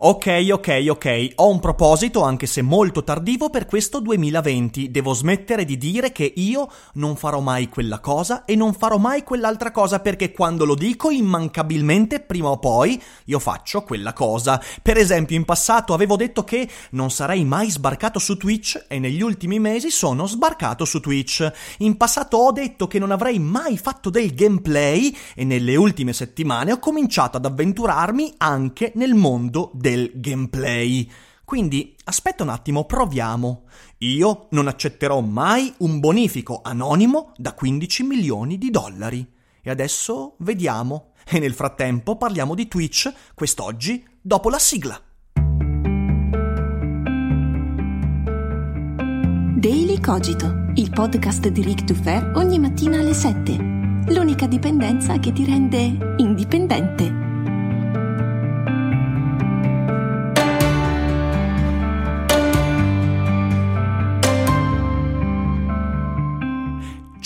Ok, ok, ok, ho un proposito, anche se molto tardivo, per questo 2020. Devo smettere di dire che io non farò mai quella cosa e non farò mai quell'altra cosa perché quando lo dico, immancabilmente, prima o poi, io faccio quella cosa. Per esempio, in passato avevo detto che non sarei mai sbarcato su Twitch e negli ultimi mesi sono sbarcato su Twitch. In passato ho detto che non avrei mai fatto del gameplay e nelle ultime settimane ho cominciato ad avventurarmi anche nel mondo del del gameplay. Quindi aspetta un attimo, proviamo. Io non accetterò mai un bonifico anonimo da 15 milioni di dollari. E adesso vediamo. E nel frattempo parliamo di Twitch quest'oggi dopo la sigla. Daily Cogito, il podcast di Rick Dufer ogni mattina alle 7. L'unica dipendenza che ti rende indipendente.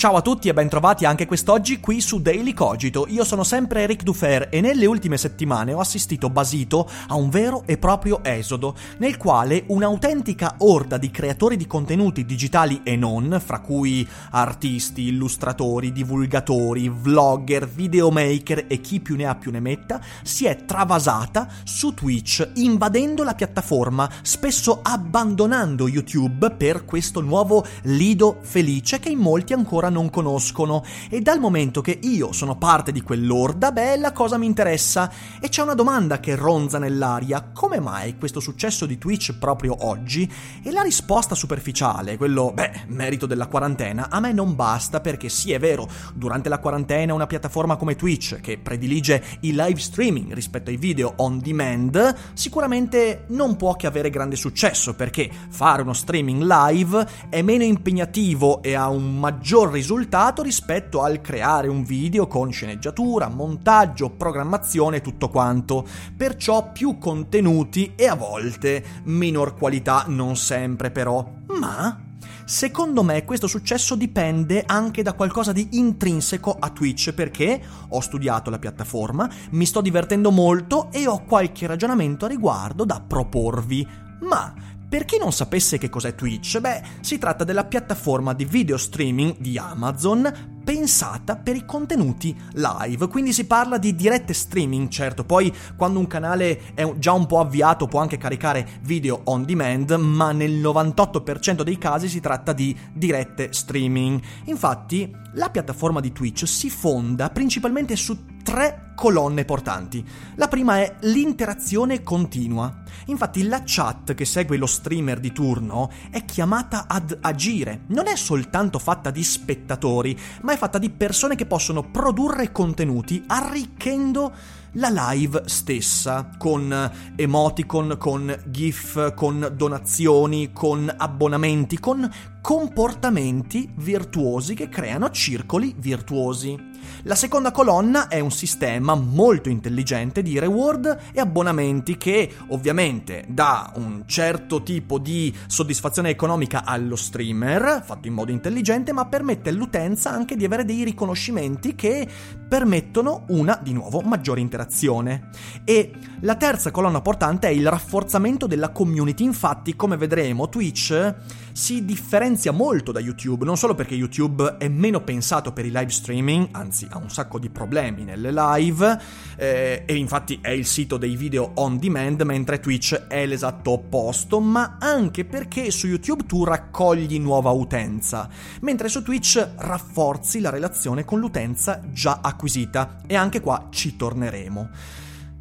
Ciao a tutti e bentrovati anche quest'oggi qui su Daily Cogito. Io sono sempre Eric Dufer e nelle ultime settimane ho assistito basito a un vero e proprio esodo, nel quale un'autentica orda di creatori di contenuti digitali e non, fra cui artisti, illustratori, divulgatori, vlogger, videomaker e chi più ne ha più ne metta, si è travasata su Twitch, invadendo la piattaforma, spesso abbandonando YouTube per questo nuovo lido felice che in molti ancora non conoscono. E dal momento che io sono parte di quell'orda, beh, la cosa mi interessa. E c'è una domanda che ronza nell'aria, come mai questo successo di Twitch proprio oggi? E la risposta superficiale, quello, beh, merito della quarantena, a me non basta perché sì è vero, durante la quarantena una piattaforma come Twitch, che predilige il live streaming rispetto ai video on demand, sicuramente non può che avere grande successo perché fare uno streaming live è meno impegnativo e ha un maggior risultato risultato rispetto al creare un video con sceneggiatura, montaggio, programmazione e tutto quanto. Perciò più contenuti e a volte minor qualità, non sempre però. Ma Secondo me questo successo dipende anche da qualcosa di intrinseco a Twitch perché ho studiato la piattaforma, mi sto divertendo molto e ho qualche ragionamento a riguardo da proporvi. Ma per chi non sapesse che cos'è Twitch, beh, si tratta della piattaforma di video streaming di Amazon pensata per i contenuti live, quindi si parla di dirette streaming, certo, poi quando un canale è già un po' avviato può anche caricare video on demand, ma nel 98% dei casi si tratta di dirette streaming. Infatti, la piattaforma di Twitch si fonda principalmente su tre colonne portanti. La prima è l'interazione continua. Infatti la chat che segue lo streamer di turno è chiamata ad agire. Non è soltanto fatta di spettatori, ma è fatta di persone che possono produrre contenuti arricchendo la live stessa, con emoticon, con gif, con donazioni, con abbonamenti, con comportamenti virtuosi che creano circoli virtuosi. La seconda colonna è un sistema molto intelligente di reward e abbonamenti che ovviamente dà un certo tipo di soddisfazione economica allo streamer, fatto in modo intelligente, ma permette all'utenza anche di avere dei riconoscimenti che permettono una, di nuovo, maggiore interazione. E la terza colonna portante è il rafforzamento della community, infatti come vedremo Twitch si differenzia molto da YouTube, non solo perché YouTube è meno pensato per i live streaming, anzi ha un sacco di problemi nelle live, eh, e infatti è il sito dei video on demand, mentre Twitch è l'esatto opposto, ma anche perché su YouTube tu raccogli nuova utenza, mentre su Twitch rafforzi la relazione con l'utenza già acquisita, e anche qua ci torneremo.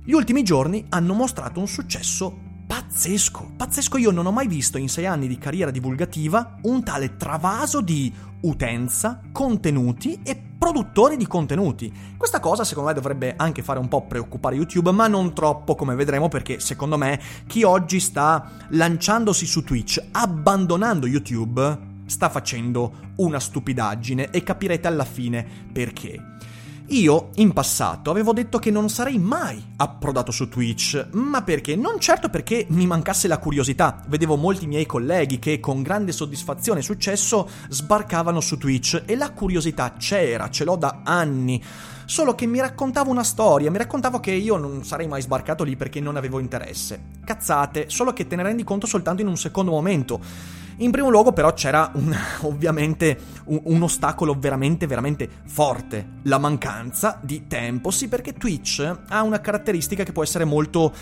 Gli ultimi giorni hanno mostrato un successo pazzesco, pazzesco. Io non ho mai visto in sei anni di carriera divulgativa un tale travaso di utenza, contenuti e produttori di contenuti. Questa cosa secondo me dovrebbe anche fare un po' preoccupare YouTube, ma non troppo come vedremo perché secondo me chi oggi sta lanciandosi su Twitch, abbandonando YouTube, sta facendo una stupidaggine e capirete alla fine perché. Io, in passato, avevo detto che non sarei mai approdato su Twitch, ma perché? Non certo perché mi mancasse la curiosità. Vedevo molti miei colleghi che con grande soddisfazione e successo sbarcavano su Twitch e la curiosità c'era, ce l'ho da anni. Solo che mi raccontavo una storia, mi raccontavo che io non sarei mai sbarcato lì perché non avevo interesse. Cazzate, solo che te ne rendi conto soltanto in un secondo momento. In primo luogo però c'era un, ovviamente un, un, ostacolo veramente veramente forte, la mancanza di tempo, sì perché Twitch ha una caratteristica che può essere molto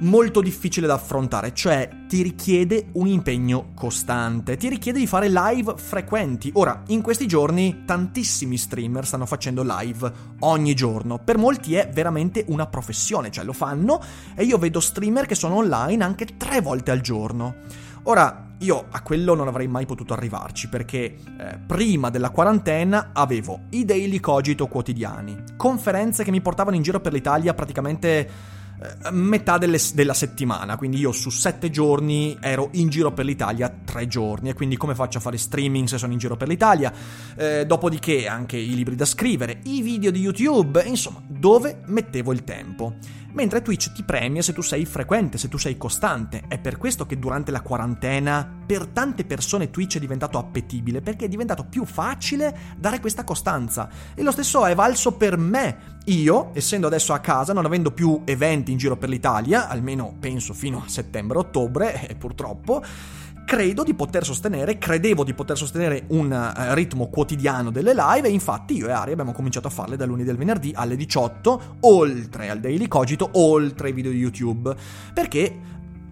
molto difficile da affrontare, cioè ti richiede un impegno costante, ti richiede di fare live frequenti. Ora, in questi giorni tantissimi streamer stanno facendo live ogni giorno, per molti è veramente una professione, cioè lo fanno e io vedo streamer che sono online anche tre volte al giorno. Ora, io a quello non avrei mai potuto arrivarci perché eh, prima della quarantena avevo i daily cogito quotidiani, conferenze che mi portavano in giro per l'Italia praticamente eh, metà delle, della settimana, quindi io su sette giorni ero in giro per l'Italia tre giorni. E quindi come faccio a fare streaming se sono in giro per l'Italia? Eh, dopodiché anche i libri da scrivere, i video di YouTube, insomma, dove mettevo il tempo mentre Twitch ti premia se tu sei frequente, se tu sei costante. È per questo che durante la quarantena per tante persone Twitch è diventato appetibile, perché è diventato più facile dare questa costanza. E lo stesso è valso per me. Io, essendo adesso a casa, non avendo più eventi in giro per l'Italia, almeno penso fino a settembre-ottobre, e purtroppo, credo di poter sostenere, credevo di poter sostenere un uh, ritmo quotidiano delle live e infatti io e Ari abbiamo cominciato a farle dal lunedì al venerdì alle 18, oltre al Daily Cogito, oltre ai video di YouTube, perché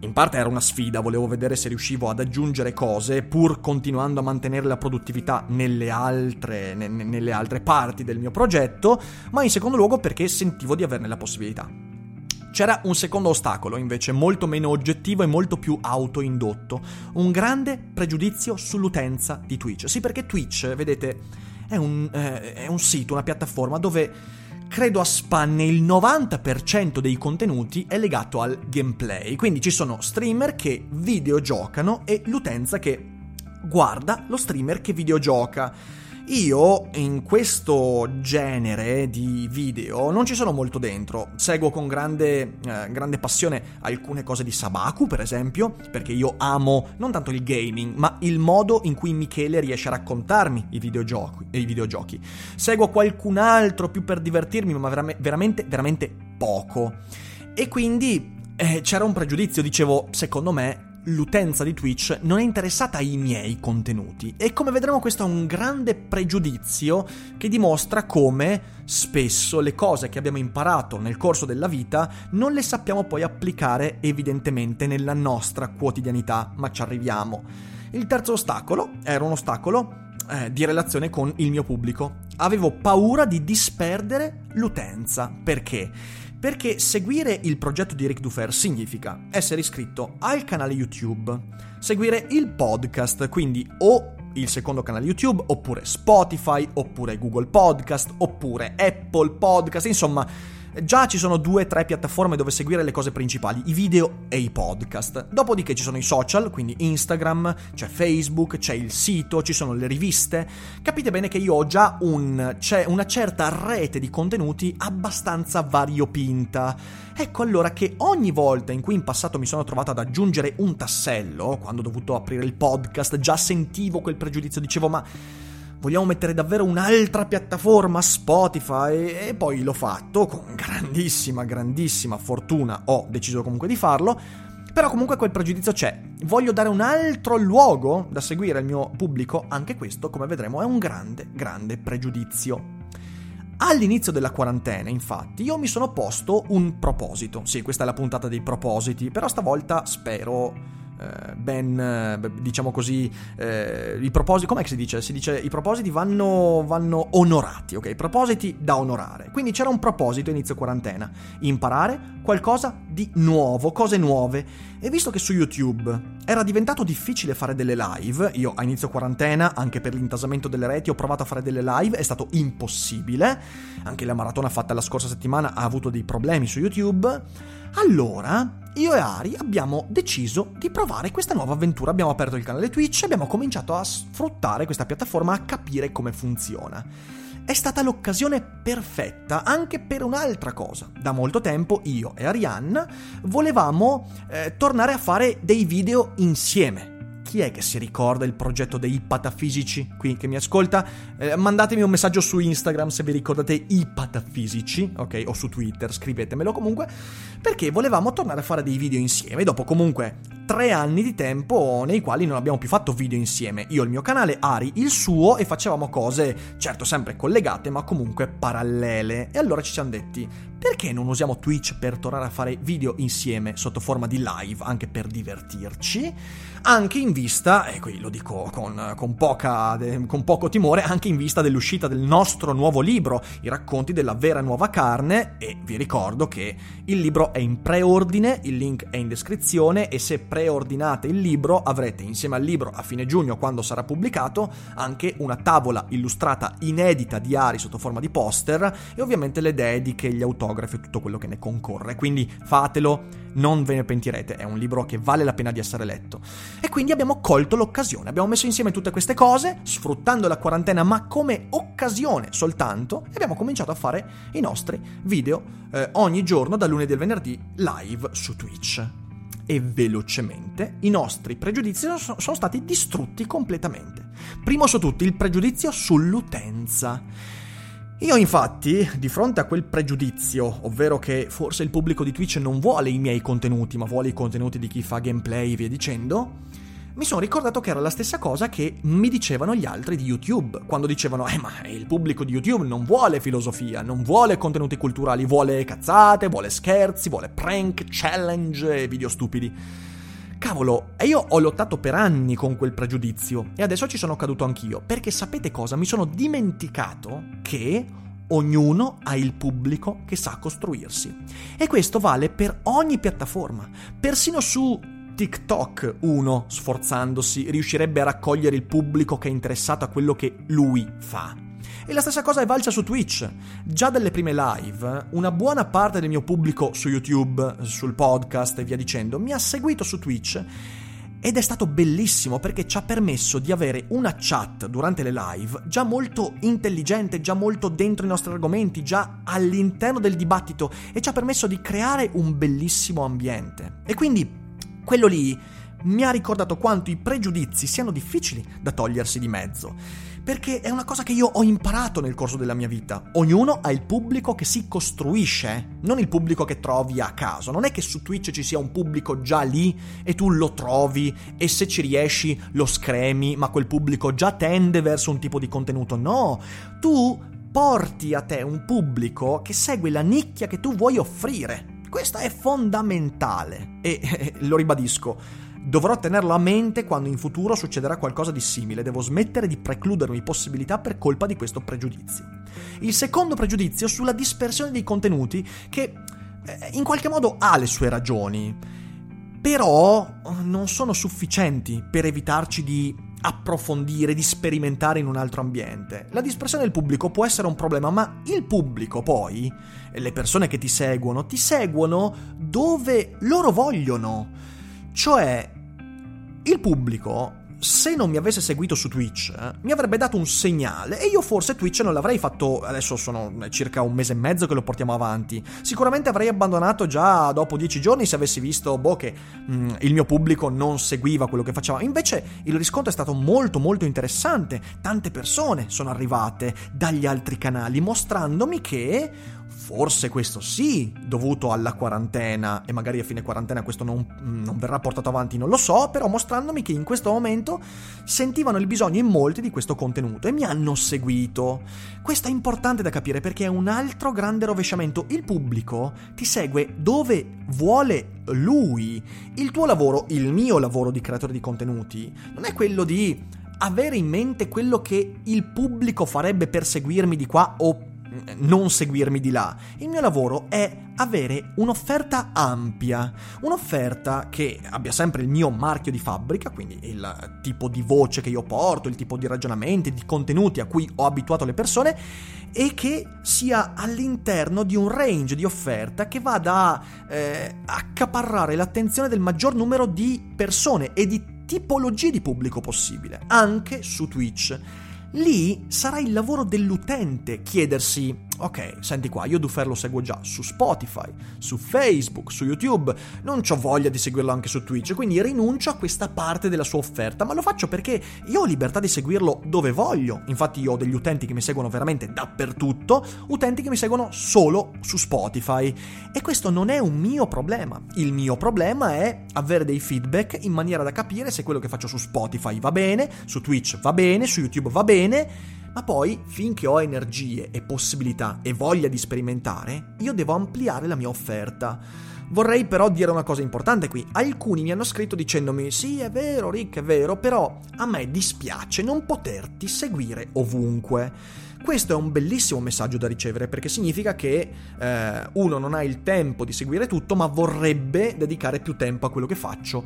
in parte era una sfida, volevo vedere se riuscivo ad aggiungere cose pur continuando a mantenere la produttività nelle altre, ne, nelle altre parti del mio progetto, ma in secondo luogo perché sentivo di averne la possibilità. C'era un secondo ostacolo, invece, molto meno oggettivo e molto più autoindotto. Un grande pregiudizio sull'utenza di Twitch. Sì, perché Twitch, vedete, è un, eh, è un sito, una piattaforma dove credo a spanne il 90% dei contenuti è legato al gameplay. Quindi ci sono streamer che videogiocano e l'utenza che guarda lo streamer che videogioca. Io in questo genere di video non ci sono molto dentro, seguo con grande, eh, grande, passione alcune cose di Sabaku per esempio, perché io amo non tanto il gaming, ma il modo in cui Michele riesce a raccontarmi i videogiochi. I videogiochi. Seguo qualcun altro più per divertirmi, ma veramente, veramente poco. E quindi eh, c'era un pregiudizio, dicevo, secondo me l'utenza di Twitch non è interessata ai miei contenuti e come vedremo questo è un grande pregiudizio che dimostra come spesso le cose che abbiamo imparato nel corso della vita non le sappiamo poi applicare evidentemente nella nostra quotidianità, ma ci arriviamo. Il terzo ostacolo era un ostacolo eh, di relazione con il mio pubblico. Avevo paura di disperdere l'utenza. Perché? Perché seguire il progetto di Rick Dufer significa essere iscritto al canale YouTube, seguire il podcast, quindi o il secondo canale YouTube, oppure Spotify, oppure Google Podcast, oppure Apple Podcast, insomma Già ci sono due o tre piattaforme dove seguire le cose principali, i video e i podcast. Dopodiché ci sono i social, quindi Instagram, c'è Facebook, c'è il sito, ci sono le riviste. Capite bene che io ho già un, una certa rete di contenuti abbastanza variopinta. Ecco allora che ogni volta in cui in passato mi sono trovato ad aggiungere un tassello, quando ho dovuto aprire il podcast, già sentivo quel pregiudizio, dicevo ma vogliamo mettere davvero un'altra piattaforma, Spotify, e poi l'ho fatto con grandissima, grandissima fortuna, ho deciso comunque di farlo, però comunque quel pregiudizio c'è. Voglio dare un altro luogo da seguire al mio pubblico, anche questo, come vedremo, è un grande, grande pregiudizio. All'inizio della quarantena, infatti, io mi sono posto un proposito. Sì, questa è la puntata dei propositi, però stavolta spero ben, eh, diciamo così, eh, i propositi, com'è si dice? Si dice i propositi vanno, vanno onorati, ok? Propositi da onorare. Quindi c'era un proposito inizio quarantena, imparare qualcosa di nuovo, cose nuove. E visto che su YouTube era diventato difficile fare delle live, io a inizio quarantena, anche per l'intasamento delle reti, ho provato a fare delle live, è stato impossibile. Anche la maratona fatta la scorsa settimana ha avuto dei problemi su YouTube. Allora, io e Ari abbiamo deciso di provare questa nuova avventura. Abbiamo aperto il canale Twitch e abbiamo cominciato a sfruttare questa piattaforma, a capire come funziona. È stata l'occasione perfetta anche per un'altra cosa. Da molto tempo io e Arianna volevamo eh, tornare a fare dei video insieme chi è che si ricorda il progetto dei patafisici qui che mi ascolta? Eh, mandatemi un messaggio su Instagram se vi ricordate i patafisici, ok? O su Twitter, scrivetemelo comunque, perché volevamo tornare a fare dei video insieme dopo comunque tre anni di tempo nei quali non abbiamo più fatto video insieme. Io il mio canale, Ari il suo e facevamo cose, certo sempre collegate, ma comunque parallele. E allora ci siamo detti, perché non usiamo Twitch per tornare a fare video insieme sotto forma di live, anche per divertirci? Anche in vista, e qui lo dico con, con, poca, con poco timore, anche in vista dell'uscita del nostro nuovo libro, I racconti della vera nuova carne, e vi ricordo che il libro è in preordine, il link è in descrizione e se preordinate il libro avrete insieme al libro a fine giugno quando sarà pubblicato anche una tavola illustrata inedita di Ari sotto forma di poster e ovviamente le dediche, gli autografi e tutto quello che ne concorre. Quindi fatelo, non ve ne pentirete, è un libro che vale la pena di essere letto. E quindi abbiamo colto l'occasione, abbiamo messo insieme tutte queste cose, sfruttando la quarantena ma come occasione soltanto, e abbiamo cominciato a fare i nostri video eh, ogni giorno, dal lunedì al venerdì, live su Twitch. E velocemente i nostri pregiudizi sono stati distrutti completamente. Primo su tutti il pregiudizio sull'utenza. Io infatti, di fronte a quel pregiudizio, ovvero che forse il pubblico di Twitch non vuole i miei contenuti, ma vuole i contenuti di chi fa gameplay e via dicendo, mi sono ricordato che era la stessa cosa che mi dicevano gli altri di YouTube, quando dicevano, eh ma il pubblico di YouTube non vuole filosofia, non vuole contenuti culturali, vuole cazzate, vuole scherzi, vuole prank, challenge e video stupidi. Cavolo, e io ho lottato per anni con quel pregiudizio e adesso ci sono caduto anch'io, perché sapete cosa? Mi sono dimenticato che ognuno ha il pubblico che sa costruirsi. E questo vale per ogni piattaforma, persino su TikTok uno, sforzandosi, riuscirebbe a raccogliere il pubblico che è interessato a quello che lui fa. E la stessa cosa è valsa su Twitch. Già dalle prime live, una buona parte del mio pubblico su YouTube, sul podcast e via dicendo, mi ha seguito su Twitch ed è stato bellissimo perché ci ha permesso di avere una chat durante le live già molto intelligente, già molto dentro i nostri argomenti, già all'interno del dibattito e ci ha permesso di creare un bellissimo ambiente. E quindi quello lì mi ha ricordato quanto i pregiudizi siano difficili da togliersi di mezzo perché è una cosa che io ho imparato nel corso della mia vita. Ognuno ha il pubblico che si costruisce, non il pubblico che trovi a caso. Non è che su Twitch ci sia un pubblico già lì e tu lo trovi e se ci riesci lo scremi, ma quel pubblico già tende verso un tipo di contenuto. No, tu porti a te un pubblico che segue la nicchia che tu vuoi offrire. Questo è fondamentale e eh, lo ribadisco Dovrò tenerlo a mente quando in futuro succederà qualcosa di simile, devo smettere di precludermi possibilità per colpa di questo pregiudizio. Il secondo pregiudizio sulla dispersione dei contenuti che eh, in qualche modo ha le sue ragioni, però non sono sufficienti per evitarci di approfondire, di sperimentare in un altro ambiente. La dispersione del pubblico può essere un problema, ma il pubblico poi, le persone che ti seguono, ti seguono dove loro vogliono. Cioè, il pubblico, se non mi avesse seguito su Twitch, mi avrebbe dato un segnale e io forse Twitch non l'avrei fatto, adesso sono circa un mese e mezzo che lo portiamo avanti, sicuramente avrei abbandonato già dopo dieci giorni se avessi visto, boh, che mh, mm, il mio pubblico non seguiva quello che facevamo. Invece il riscontro è stato molto molto interessante, tante persone sono arrivate dagli altri canali mostrandomi che forse questo sì, dovuto alla quarantena, e magari a fine quarantena questo non, non, verrà portato avanti, non lo so, però mostrandomi che in questo momento sentivano il bisogno in molti di questo contenuto e mi hanno seguito. Questo è importante da capire perché è un altro grande rovesciamento. Il pubblico ti segue dove vuole lui. Il tuo lavoro, il mio lavoro di creatore di contenuti, non è quello di avere in mente quello che il pubblico farebbe per seguirmi di qua o non seguirmi di là. Il mio lavoro è avere un'offerta ampia, un'offerta che abbia sempre il mio marchio di fabbrica, quindi il tipo di voce che io porto, il tipo di ragionamenti, di contenuti a cui ho abituato le persone e che sia all'interno di un range di offerta che vada a eh, accaparrare l'attenzione del maggior numero di persone e di tipologie di pubblico possibile, anche su Twitch. Lì sarà il lavoro dell'utente chiedersi ok, senti qua, io Dufer lo seguo già su Spotify, su Facebook, su YouTube, non ho voglia di seguirlo anche su Twitch, quindi rinuncio a questa parte della sua offerta, ma lo faccio perché io ho libertà di seguirlo dove voglio. Infatti io ho degli utenti che mi seguono veramente dappertutto, utenti che mi seguono solo su Spotify. E questo non è un mio problema. Il mio problema è avere dei feedback in maniera da capire se quello che faccio su Spotify va bene, su Twitch va bene, su YouTube va bene ma poi, finché ho energie e possibilità e voglia di sperimentare, io devo ampliare la mia offerta. Vorrei però dire una cosa importante qui. Alcuni mi hanno scritto dicendomi: Sì, è vero, Rick, è vero, però a me dispiace non poterti seguire ovunque. Questo è un bellissimo messaggio da ricevere perché significa che eh, uno non ha il tempo di seguire tutto, ma vorrebbe dedicare più tempo a quello che faccio.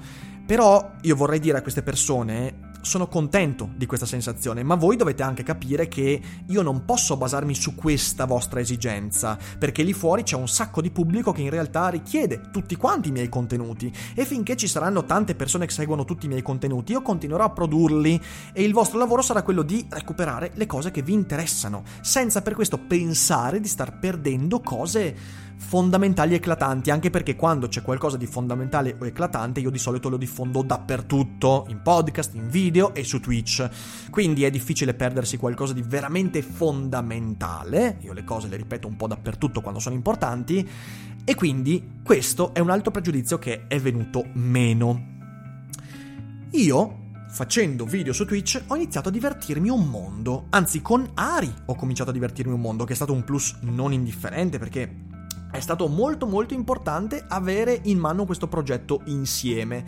Però io vorrei dire a queste persone sono contento di questa sensazione, ma voi dovete anche capire che io non posso basarmi su questa vostra esigenza, perché lì fuori c'è un sacco di pubblico che in realtà richiede tutti quanti i miei contenuti. E finché ci saranno tante persone che seguono tutti i miei contenuti, io continuerò a produrli. E il vostro lavoro sarà quello di recuperare le cose che vi interessano, senza per questo pensare di star perdendo cose fondamentali eclatanti, anche perché quando c'è qualcosa di fondamentale o eclatante io di solito lo diffondo dappertutto, in podcast, in video e su Twitch. Quindi è difficile perdersi qualcosa di veramente fondamentale, io le cose le ripeto un po' dappertutto quando sono importanti, e quindi questo è un altro pregiudizio che è venuto meno. Io facendo video su Twitch ho iniziato a divertirmi un mondo. Anzi, con Ari ho cominciato a divertirmi un mondo, che è stato un plus non indifferente perché è stato molto molto importante avere in mano questo progetto insieme.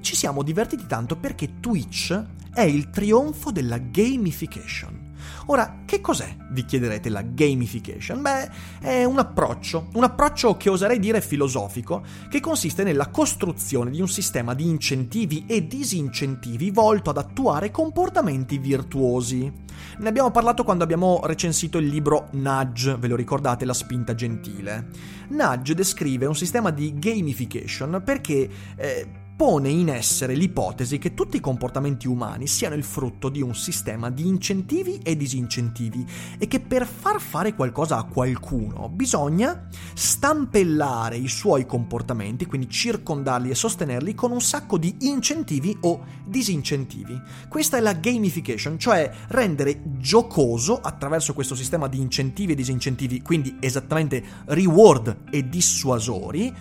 Ci siamo divertiti tanto perché Twitch è il trionfo della gamification. Ora, che cos'è, vi chiederete, la gamification? Beh, è un approccio, un approccio che oserei dire filosofico, che consiste nella costruzione di un sistema di incentivi e disincentivi volto ad attuare comportamenti virtuosi. Ne abbiamo parlato quando abbiamo recensito il libro Nudge, ve lo ricordate, La spinta gentile. Nudge descrive un sistema di gamification perché... Eh, pone in essere l'ipotesi che tutti i comportamenti umani siano il frutto di un sistema di incentivi e disincentivi e che per far fare qualcosa a qualcuno bisogna stampellare i suoi comportamenti, quindi circondarli e sostenerli con un sacco di incentivi o disincentivi. Questa è la gamification, cioè rendere giocoso attraverso questo sistema di incentivi e disincentivi, quindi esattamente reward e dissuasori,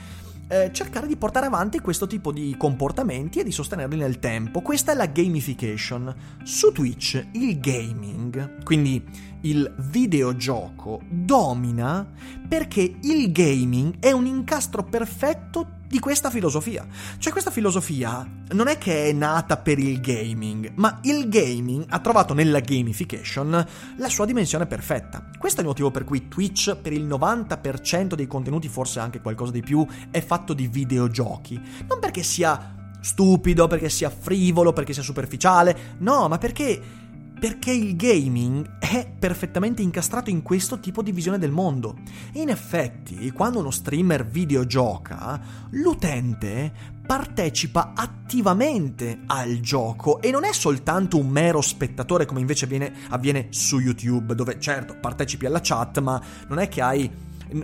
eh, cercare di portare avanti questo tipo di comportamenti e di sostenerli nel tempo. Questa è la gamification. Su Twitch il gaming, quindi il videogioco, domina perché il gaming è un incastro perfetto di questa filosofia. Cioè questa filosofia non è che è nata per il gaming, ma il gaming ha trovato nella gamification la sua dimensione perfetta. Questo è il motivo per cui Twitch per il 90% dei contenuti, forse anche qualcosa di più, è fatto di videogiochi. Non perché sia stupido, perché sia frivolo, perché sia superficiale, no, ma perché perché il gaming è perfettamente incastrato in questo tipo di visione del mondo. In effetti, quando uno streamer videogioca, l'utente partecipa attivamente al gioco e non è soltanto un mero spettatore come invece avviene, avviene su YouTube, dove certo partecipi alla chat, ma non è che hai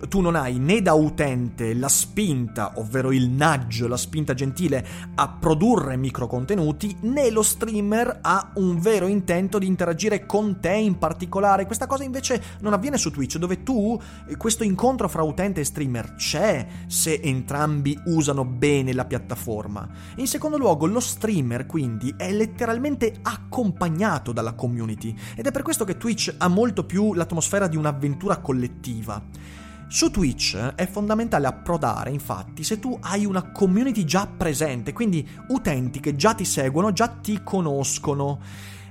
tu non hai né da utente la spinta, ovvero il nudge, la spinta gentile a produrre microcontenuti, né lo streamer ha un vero intento di interagire con te in particolare. Questa cosa invece non avviene su Twitch, dove tu, eh, questo incontro fra utente e streamer c'è se entrambi usano bene la piattaforma. In secondo luogo, lo streamer quindi è letteralmente accompagnato dalla community ed è per questo che Twitch ha molto più l'atmosfera di un'avventura collettiva. Su Twitch è fondamentale approdare, infatti, se tu hai una community già presente, quindi utenti che già ti seguono, già ti conoscono.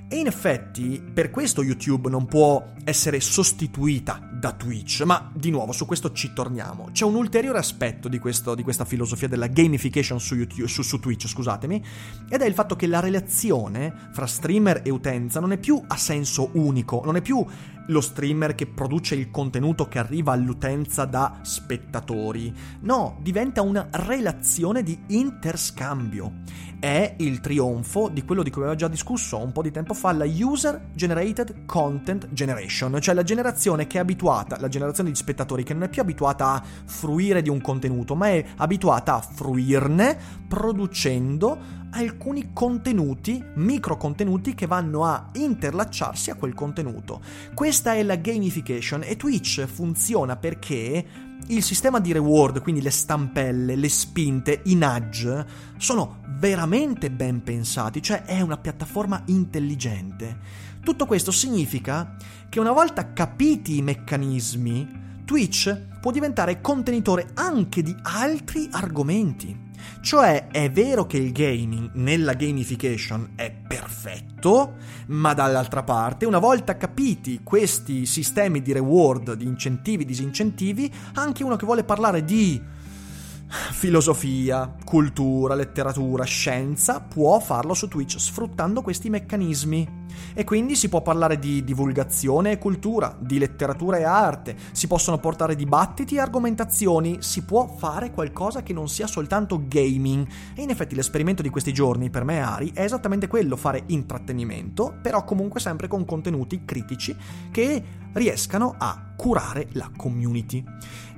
E in effetti per questo YouTube non può essere sostituita da Twitch, ma di nuovo su questo ci torniamo. C'è un ulteriore aspetto di, questo, di questa filosofia della gamification su, YouTube, su, su Twitch, scusatemi, ed è il fatto che la relazione fra streamer e utenza non è più a senso unico, non è più lo streamer che produce il contenuto che arriva all'utenza da spettatori. No, diventa una relazione di interscambio. È il trionfo di quello di cui aveva già discusso un po' di tempo fa, la User Generated Content Generation, cioè la generazione che è abituata, la generazione di spettatori che non è più abituata a fruire di un contenuto, ma è abituata a fruirne producendo alcuni contenuti, micro contenuti che vanno a interlacciarsi a quel contenuto. Questa è la gamification e Twitch funziona perché il sistema di reward, quindi le stampelle, le spinte, i nudge, sono veramente ben pensati, cioè è una piattaforma intelligente. Tutto questo significa che una volta capiti i meccanismi, Twitch può diventare contenitore anche di altri argomenti. Cioè è vero che il gaming nella gamification è perfetto, ma dall'altra parte, una volta capiti questi sistemi di reward, di incentivi, disincentivi, anche uno che vuole parlare di filosofia, cultura, letteratura, scienza, può farlo su Twitch sfruttando questi meccanismi. E quindi si può parlare di divulgazione e cultura, di letteratura e arte, si possono portare dibattiti e argomentazioni, si può fare qualcosa che non sia soltanto gaming. E in effetti l'esperimento di questi giorni per me Ari è esattamente quello, fare intrattenimento, però comunque sempre con contenuti critici che riescano a curare la community.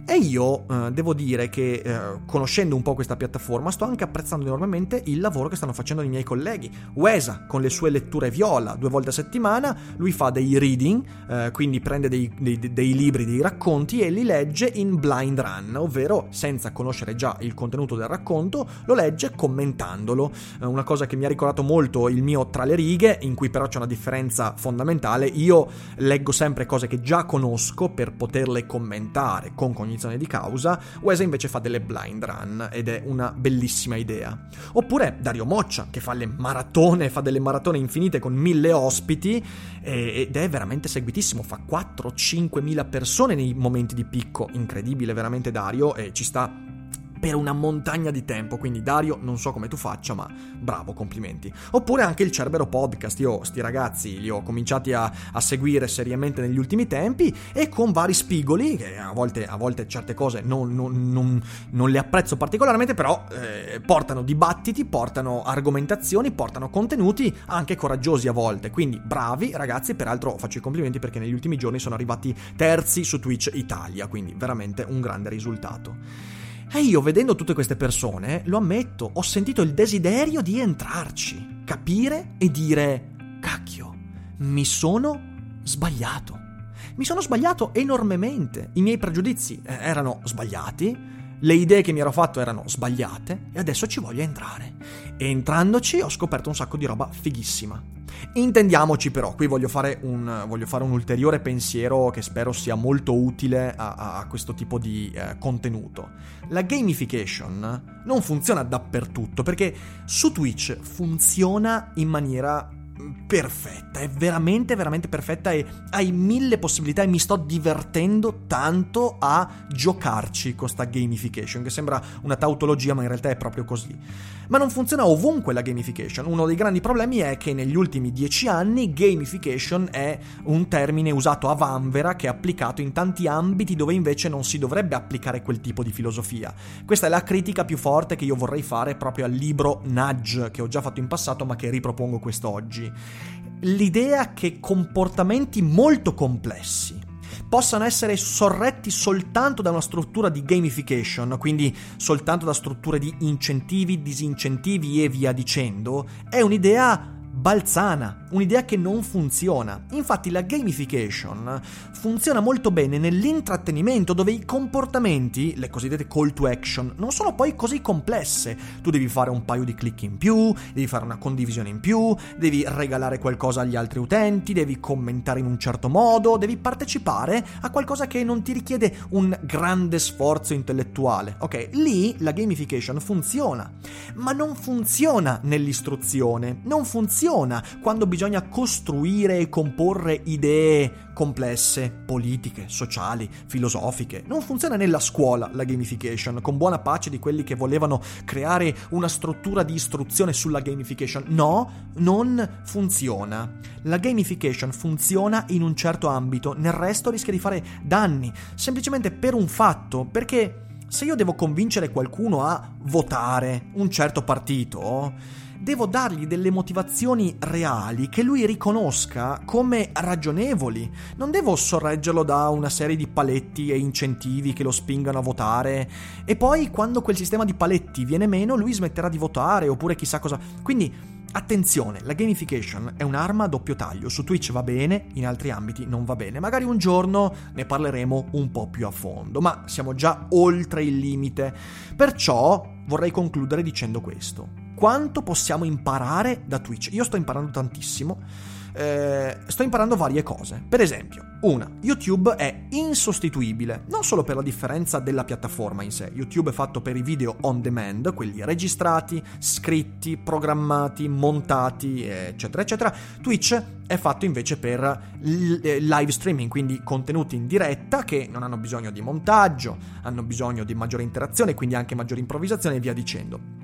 E io eh, devo dire che eh, conoscendo un po' questa piattaforma sto anche apprezzando enormemente il lavoro che stanno facendo i miei colleghi. Wesa con le sue letture viola due volte a settimana, lui fa dei reading, eh, quindi prende dei, dei, dei, libri, dei racconti e li legge in blind run, ovvero senza conoscere già il contenuto del racconto, lo legge commentandolo. Eh, una cosa che mi ha ricordato molto il mio tra le righe, in cui però c'è una differenza fondamentale. Io leggo sempre cose che già conosco per poterle commentare con cognizione di causa, Wes invece fa delle blind run ed è una bellissima idea. Oppure Dario Moccia che fa le maratone, fa delle maratone infinite con mille ospiti ed è veramente seguitissimo, fa 4-5 mila persone nei momenti di picco, incredibile veramente Dario e ci sta per una montagna di tempo. Quindi, Dario, non so come tu faccia, ma bravo, complimenti. Oppure anche il Cerbero Podcast. Io, sti ragazzi, li ho cominciati a, a seguire seriamente negli ultimi tempi e con vari spigoli, che a volte, a volte certe cose non, non, non, non, le apprezzo particolarmente, però eh, portano dibattiti, portano argomentazioni, portano contenuti anche coraggiosi a volte. Quindi, bravi ragazzi. Peraltro, faccio i complimenti perché negli ultimi giorni sono arrivati terzi su Twitch Italia. Quindi, veramente un grande risultato. E io vedendo tutte queste persone, lo ammetto, ho sentito il desiderio di entrarci, capire e dire, cacchio, mi sono sbagliato. Mi sono sbagliato enormemente. I miei pregiudizi eh, erano sbagliati, le idee che mi ero fatto erano sbagliate e adesso ci voglio entrare. E entrandoci ho scoperto un sacco di roba fighissima. Intendiamoci però, qui voglio fare un, voglio fare un ulteriore pensiero che spero sia molto utile a, a questo tipo di eh, contenuto. La gamification non funziona dappertutto perché su Twitch funziona in maniera perfetta, è veramente veramente perfetta e hai mille possibilità e mi sto divertendo tanto a giocarci con sta gamification che sembra una tautologia ma in realtà è proprio così. Ma non funziona ovunque la gamification, uno dei grandi problemi è che negli ultimi dieci anni gamification è un termine usato a vanvera che è applicato in tanti ambiti dove invece non si dovrebbe applicare quel tipo di filosofia. Questa è la critica più forte che io vorrei fare proprio al libro Nudge che ho già fatto in passato ma che ripropongo quest'oggi l'idea che comportamenti molto complessi, possano essere sorretti soltanto da una struttura di gamification, quindi soltanto da strutture di incentivi, disincentivi e via dicendo, è un'idea balzana, un'idea che non funziona. Infatti la gamification funziona molto bene nell'intrattenimento dove i comportamenti, le cosiddette call to action, non sono poi così complesse. Tu devi fare un paio di click in più, devi fare una condivisione in più, devi regalare qualcosa agli altri utenti, devi commentare in un certo modo, devi partecipare a qualcosa che non ti richiede un grande sforzo intellettuale. Ok, lì la gamification funziona, ma non funziona nell'istruzione, non funziona quando bisogna costruire e comporre idee complesse, politiche, sociali, filosofiche. Non funziona nella scuola la gamification, con buona pace di quelli che volevano creare una struttura di istruzione sulla gamification. No, non funziona. La gamification funziona in un certo ambito, nel resto rischia di fare danni, semplicemente per un fatto, perché se io devo convincere qualcuno a votare un certo partito, devo dargli delle motivazioni reali che lui riconosca come ragionevoli. Non devo sorreggerlo da una serie di paletti e incentivi che lo spingano a votare. E poi, quando quel sistema di paletti viene meno, lui smetterà di votare oppure chissà cosa. Quindi. Attenzione, la gamification è un'arma a doppio taglio, su Twitch va bene, in altri ambiti non va bene. Magari un giorno ne parleremo un po' più a fondo, ma siamo già oltre il limite. Perciò vorrei concludere dicendo questo quanto possiamo imparare da Twitch. Io sto imparando tantissimo. Eh, sto imparando varie cose. Per esempio, una, YouTube è insostituibile, non solo per la differenza della piattaforma in sé. YouTube è fatto per i video on demand, quelli registrati, scritti, programmati, montati, eccetera, eccetera. Twitch è fatto invece per eh, live streaming, quindi contenuti in diretta che non hanno bisogno di montaggio, hanno bisogno di maggiore interazione, quindi anche maggiore improvvisazione e via dicendo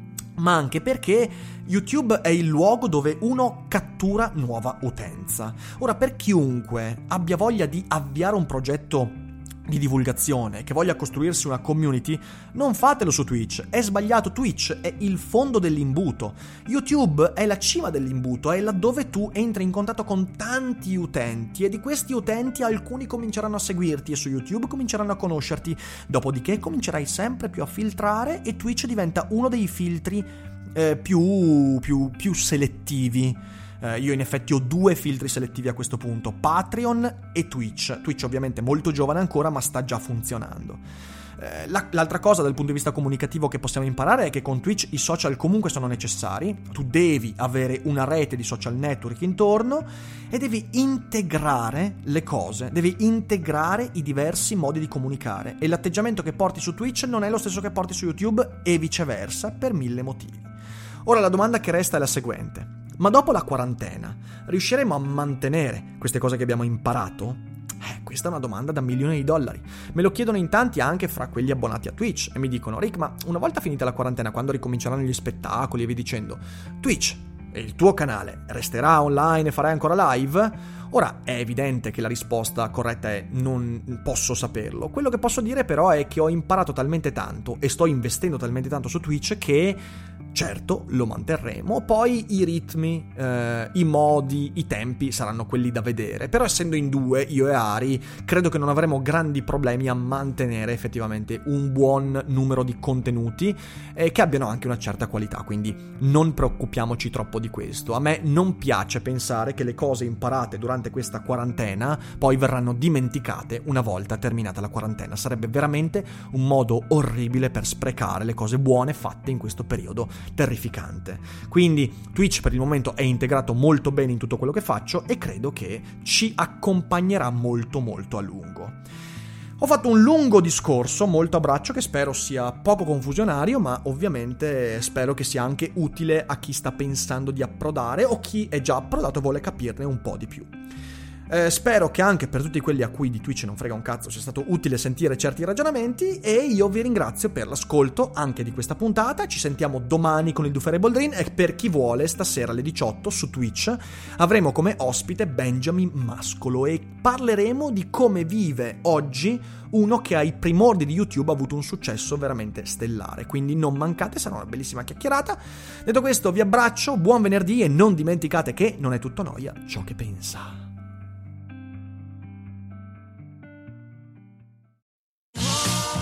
ma anche perché YouTube è il luogo dove uno cattura nuova utenza. Ora, per chiunque abbia voglia di avviare un progetto di divulgazione, che voglia costruirsi una community, non fatelo su Twitch. È sbagliato. Twitch è il fondo dell'imbuto. YouTube è la cima dell'imbuto, è laddove tu entri in contatto con tanti utenti e di questi utenti alcuni cominceranno a seguirti e su YouTube cominceranno a conoscerti. Dopodiché comincerai sempre più a filtrare e Twitch diventa uno dei filtri eh, più, più, più selettivi eh, io in effetti ho due filtri selettivi a questo punto, Patreon e Twitch. Twitch ovviamente molto giovane ancora, ma sta già funzionando. Eh, l'altra cosa dal punto di vista comunicativo che possiamo imparare è che con Twitch i social comunque sono necessari, tu devi avere una rete di social network intorno e devi integrare le cose, devi integrare i diversi modi di comunicare e l'atteggiamento che porti su Twitch non è lo stesso che porti su YouTube e viceversa per mille motivi. Ora la domanda che resta è la seguente. Ma dopo la quarantena, riusciremo a mantenere queste cose che abbiamo imparato? Eh, questa è una domanda da milioni di dollari. Me lo chiedono in tanti anche fra quelli abbonati a Twitch e mi dicono: Rick, ma una volta finita la quarantena, quando ricominceranno gli spettacoli e vi dicendo, Twitch e il tuo canale resterà online e farai ancora live? Ora è evidente che la risposta corretta è non posso saperlo. Quello che posso dire però è che ho imparato talmente tanto e sto investendo talmente tanto su Twitch che Certo, lo manterremo, poi i ritmi, eh, i modi, i tempi saranno quelli da vedere, però essendo in due, io e Ari, credo che non avremo grandi problemi a mantenere effettivamente un buon numero di contenuti eh, che abbiano anche una certa qualità, quindi non preoccupiamoci troppo di questo. A me non piace pensare che le cose imparate durante questa quarantena poi verranno dimenticate una volta terminata la quarantena, sarebbe veramente un modo orribile per sprecare le cose buone fatte in questo periodo terrificante. Quindi Twitch per il momento è integrato molto bene in tutto quello che faccio e credo che ci accompagnerà molto molto a lungo. Ho fatto un lungo discorso, molto a braccio, che spero sia poco confusionario, ma ovviamente spero che sia anche utile a chi sta pensando di approdare o chi è già approdato e vuole capirne un po' di più. Eh, spero che anche per tutti quelli a cui di Twitch non frega un cazzo sia stato utile sentire certi ragionamenti e io vi ringrazio per l'ascolto anche di questa puntata. Ci sentiamo domani con il Duferable Dream e per chi vuole stasera alle 18 su Twitch avremo come ospite Benjamin Mascolo e parleremo di come vive oggi uno che ai primordi di YouTube ha avuto un successo veramente stellare. Quindi non mancate, sarà una bellissima chiacchierata. Detto questo, vi abbraccio, buon venerdì e non dimenticate che non è tutto noia ciò che pensa.